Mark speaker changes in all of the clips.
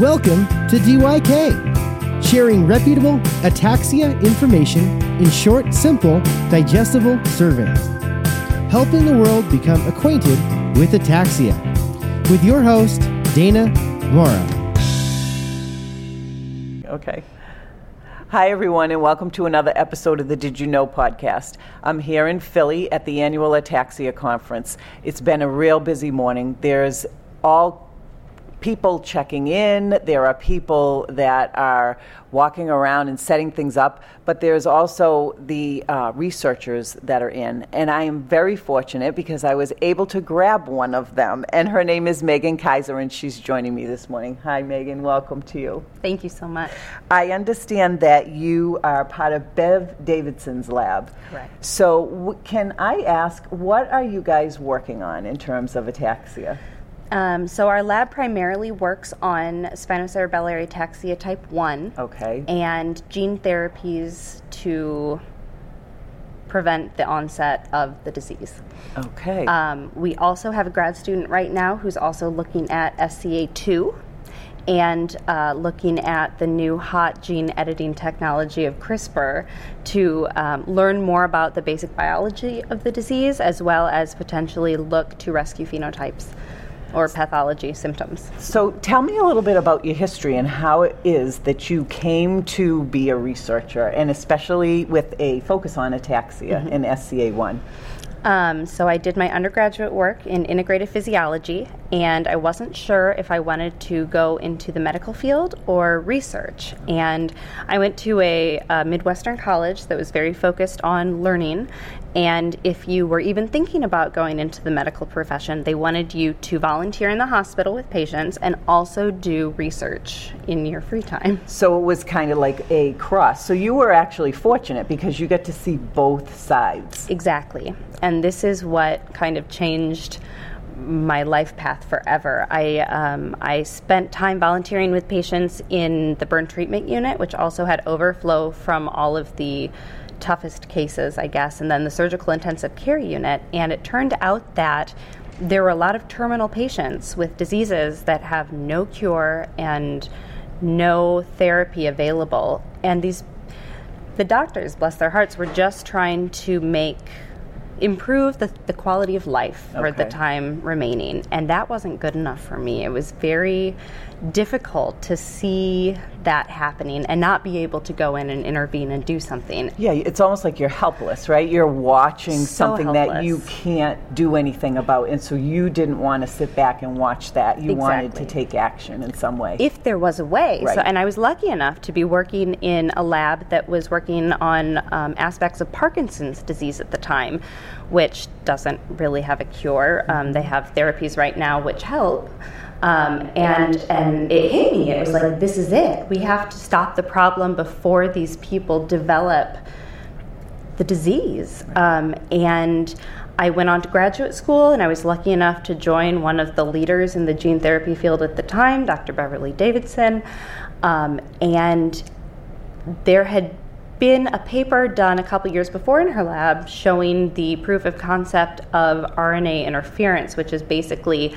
Speaker 1: Welcome to DYK, sharing reputable ataxia information in short, simple, digestible surveys, helping the world become acquainted with ataxia. With your host, Dana Mora.
Speaker 2: Okay. Hi, everyone, and welcome to another episode of the Did You Know podcast. I'm here in Philly at the annual Ataxia Conference. It's been a real busy morning. There's all people checking in, there are people that are walking around and setting things up, but there's also the uh, researchers that are in. And I am very fortunate because I was able to grab one of them, and her name is Megan Keiser, and she's joining me this morning. Hi, Megan, welcome to you.
Speaker 3: Thank you so much.
Speaker 2: I understand that you are part of Bev Davidson's lab.
Speaker 3: Correct.
Speaker 2: So, w- can I ask, what are you guys working on in terms of ataxia?
Speaker 3: Um, so our lab primarily works on spinocerebellar ataxia type 1
Speaker 2: Okay.
Speaker 3: and gene therapies to prevent the onset of the disease.
Speaker 2: Okay.
Speaker 3: Um, we also have a grad student right now who's also looking at SCA2 and uh, looking at the new hot gene editing technology of CRISPR to um, learn more about the basic biology of the disease as well as potentially look to rescue phenotypes or pathology symptoms.
Speaker 2: so, tell me a little bit about your history and how it is that you came to be a researcher, and especially with a focus on ataxia and SCA1.
Speaker 3: Um, so I did my undergraduate work in integrative physiology, and I wasn't sure if I wanted to go into the medical field or research. And I went to a, a Midwestern college that was very focused on learning. And if you were even thinking about going into the medical profession, they wanted you to volunteer in the hospital with patients and also do research in your free time.
Speaker 2: So, it was kind of like a cross. So, you were actually fortunate because you get to see both sides.
Speaker 3: Exactly. And this is what kind of changed my life path forever. I, um, I spent time volunteering with patients in the burn treatment unit, which also had overflow from all of the toughest cases, I guess, and then the surgical intensive care unit. And it turned out that there were a lot of terminal patients with diseases that have no cure and no therapy available. And these the doctors, bless their hearts, were just trying to make improve the, the quality of life for the time remaining and that wasn't good enough for me it was very difficult to see that happening and not be able to go in and intervene and do something
Speaker 2: Yeah, it's almost like you're helpless, right? You're watching
Speaker 3: So
Speaker 2: something that you can't do anything about, and so you didn't want to sit back and watch that. You wanted to take action in some way.
Speaker 3: if there was a way.
Speaker 2: Right.
Speaker 3: So, and I was lucky enough to be working in a lab that was working on um, aspects of Parkinson's disease at the time, which doesn't really have a cure. Um, they have therapies right now which help. Um, and and it hit me. It was like this is it. We have to stop the problem before these people develop the disease. Um, and I went on to graduate school, and I was lucky enough to join one of the leaders in the gene therapy field at the time, Dr. Beverly Davidson. Um, and there had been a paper done a couple years before in her lab showing the proof of concept of RNA interference, which is basically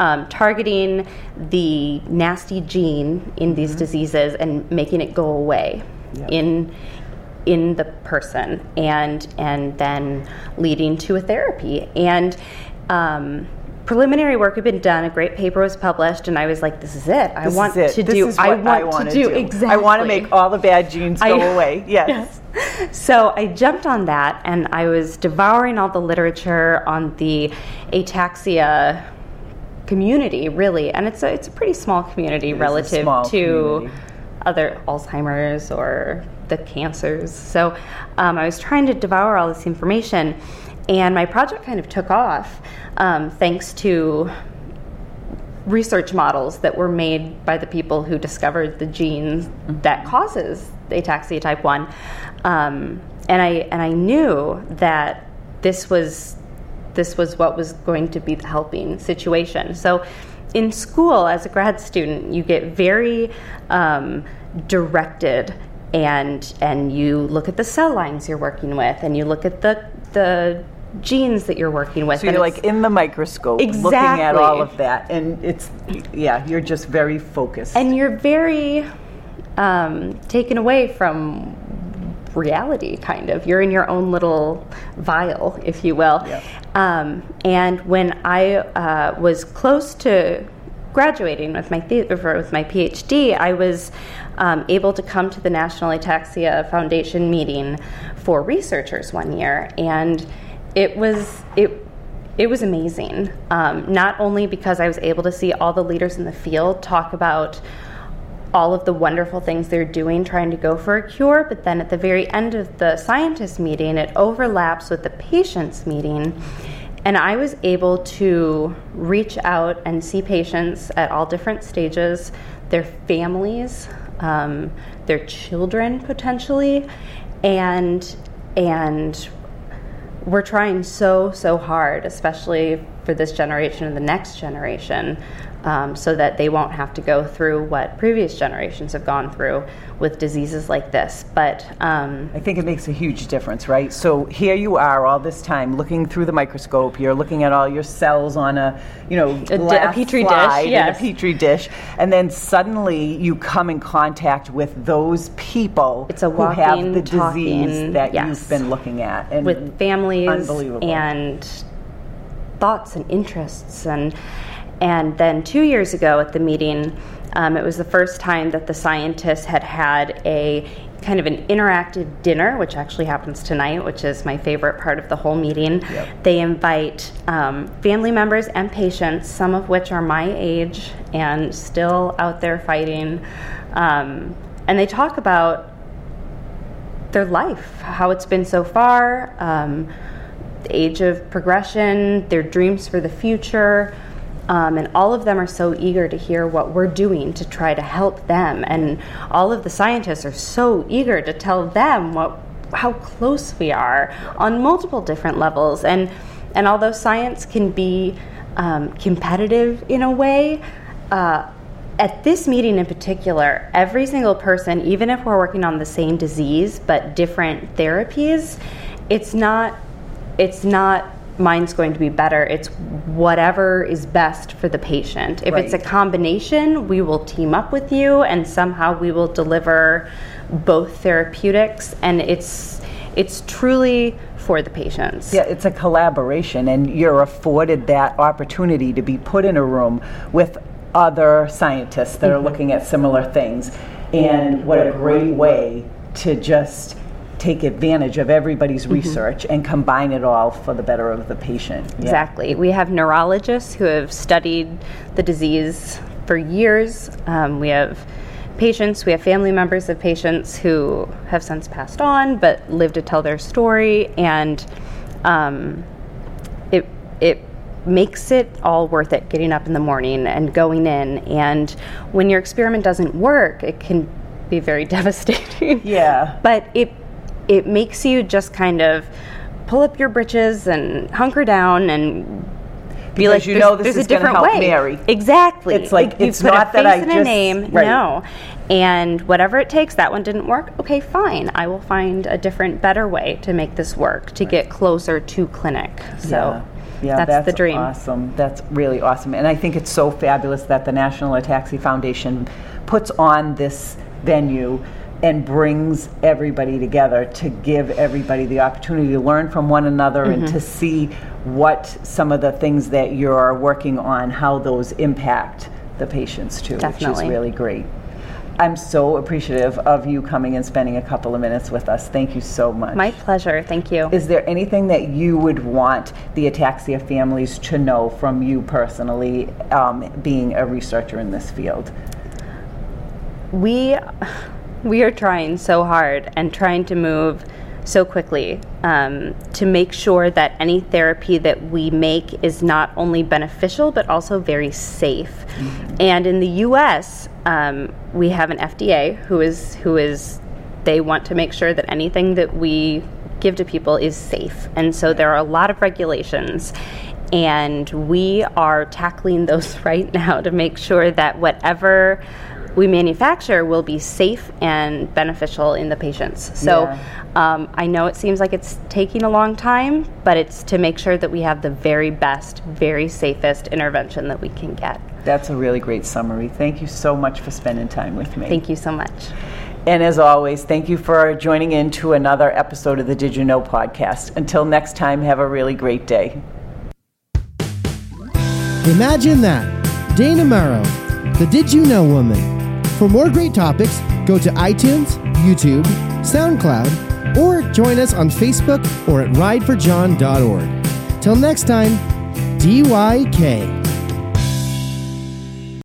Speaker 3: um, targeting the nasty gene in these diseases and making it go away in in the person and and then leading to a therapy. And um, preliminary work had been done a great paper was published and i was like this is it. I
Speaker 2: This
Speaker 3: want
Speaker 2: it.
Speaker 3: to
Speaker 2: This
Speaker 3: do i want
Speaker 2: wanna
Speaker 3: to do, exactly
Speaker 2: I want to make all the bad genes go
Speaker 3: I-
Speaker 2: away. Yes.
Speaker 3: so I jumped on that and I was devouring all the literature on the ataxia community, really. And it's a, it's a pretty small community relative
Speaker 2: small
Speaker 3: to
Speaker 2: community.
Speaker 3: other Alzheimer's or the cancers. So um, I was trying to devour all this information. And my project kind of took off um, thanks to research models that were made by the people who discovered the genes that causes ataxia type 1 um, and I and I knew that this was this was what was going to be the helping situation so in school as a grad student you get very um, directed and and you look at the cell lines you're working with and you look at the the genes that you're working with.
Speaker 2: So you're like in the microscope,
Speaker 3: exactly.
Speaker 2: looking at all of that, and it's yeah, you're just very focused.
Speaker 3: And you're very um, taken away from reality, kind of. You're in your own little vial, if you will.
Speaker 2: Yep.
Speaker 3: Um, and when I uh, was close to graduating with my the- with my PhD, I was um, able to come to the National Ataxia Foundation meeting for researchers one year, and it was it. It was amazing. Um, not only because I was able to see all the leaders in the field talk about all of the wonderful things they're doing trying to go for a cure, but then at the very end of the scientist meeting, it overlaps with the patient's meeting. And I was able to reach out and see patients at all different stages, their families, um, their children potentially, and and we're trying so so hard, especially for this generation and the next generation, um, so that they won't have to go through what previous generations have gone through with diseases like this. But um,
Speaker 2: I think it makes a huge difference, right? So here you are all this time looking through the microscope. You're looking at all your cells on a, you know,
Speaker 3: di- a petri dish, yes.
Speaker 2: a petri dish, and then suddenly you come in contact with those people
Speaker 3: It's a
Speaker 2: who have
Speaker 3: walking,
Speaker 2: the disease that
Speaker 3: yes.
Speaker 2: you've been looking at, and
Speaker 3: with families and thoughts and interests and and then two years ago at the meeting um, it was the first time that the scientists had had a kind of an interactive dinner which actually happens tonight which is my favorite part of the whole meeting
Speaker 2: Yep.
Speaker 3: they invite um, family members and patients some of which are my age and still out there fighting um, and they talk about their life, how it's been so far, um, the age of progression, their dreams for the future. Um, and all of them are so eager to hear what we're doing to try to help them. And all of the scientists are so eager to tell them what, how close we are on multiple different levels. And, and although science can be um, competitive in a way, uh, at this meeting in particular, every single person, even if we're working on the same disease but different therapies, it's not it's not mine's going to be better. It's whatever is best for the patient. If it's a combination, we will team up with you and somehow we will deliver both therapeutics and it's it's truly for the patients.
Speaker 2: Yeah, it's a collaboration, and you're afforded that opportunity to be put in a room with other scientists that are mm-hmm. looking at similar things. And what a great way to just take advantage of everybody's research and combine it all for the better of the patient. Yeah.
Speaker 3: Exactly. We have neurologists who have studied the disease for years. Um, we have patients, we have family members of patients who have since passed on but live to tell their story, and um, it it makes it all worth it getting up in the morning and going in. And when your experiment doesn't work, it can be very devastating
Speaker 2: Yeah.
Speaker 3: but it it makes you just kind of pull up your britches and hunker down and be
Speaker 2: Because
Speaker 3: like,
Speaker 2: you know this is
Speaker 3: a different
Speaker 2: help
Speaker 3: way.
Speaker 2: Mary.
Speaker 3: Exactly.
Speaker 2: It's like,
Speaker 3: you
Speaker 2: it's
Speaker 3: put
Speaker 2: not
Speaker 3: a
Speaker 2: that I
Speaker 3: and a name.
Speaker 2: right.
Speaker 3: No, and whatever it takes. That one didn't work. Okay, fine. I will find a different, better way to make this work to get closer to clinic. So.
Speaker 2: Yeah,
Speaker 3: that's, the dream.
Speaker 2: Awesome. That's really awesome. And I think it's so fabulous that the National Ataxia Foundation puts on this venue and brings everybody together to give everybody the opportunity to learn from one another and
Speaker 3: Mm-hmm.
Speaker 2: to see what some of the things that you're working on, how those impact the patients too, which
Speaker 3: Definitely.
Speaker 2: is really great. I'm so appreciative of you coming and spending a couple of minutes with us. Thank you so much.
Speaker 3: My pleasure. Thank you.
Speaker 2: Is there anything that you would want the ataxia families to know from you personally, um, being a researcher in this field?
Speaker 3: we we are trying so hard and trying to move so quickly um, to make sure that any therapy that we make is not only beneficial but also very safe. And in the U.S., um, we have an FDA who is who is they want to make sure that anything that we give to people is safe. And so there are a lot of regulations. And we are tackling those right now to make sure that whatever we manufacture will be safe and beneficial in the patients. So
Speaker 2: Yeah.
Speaker 3: um, I know it seems like it's taking a long time, but it's to make sure that we have the very best, very safest intervention that we can get.
Speaker 2: That's a really great summary. Thank you so much for spending time with me.
Speaker 3: Thank you so much.
Speaker 2: And as always, thank you for joining in to another episode of the Did You Know podcast. Until next time, have a really great day.
Speaker 1: Imagine that. Dana Morrow, the Did You Know Woman. For more great topics, go to iTunes, YouTube, SoundCloud, or join us on Facebook or at rideforjohn.org. Till next time, DYK.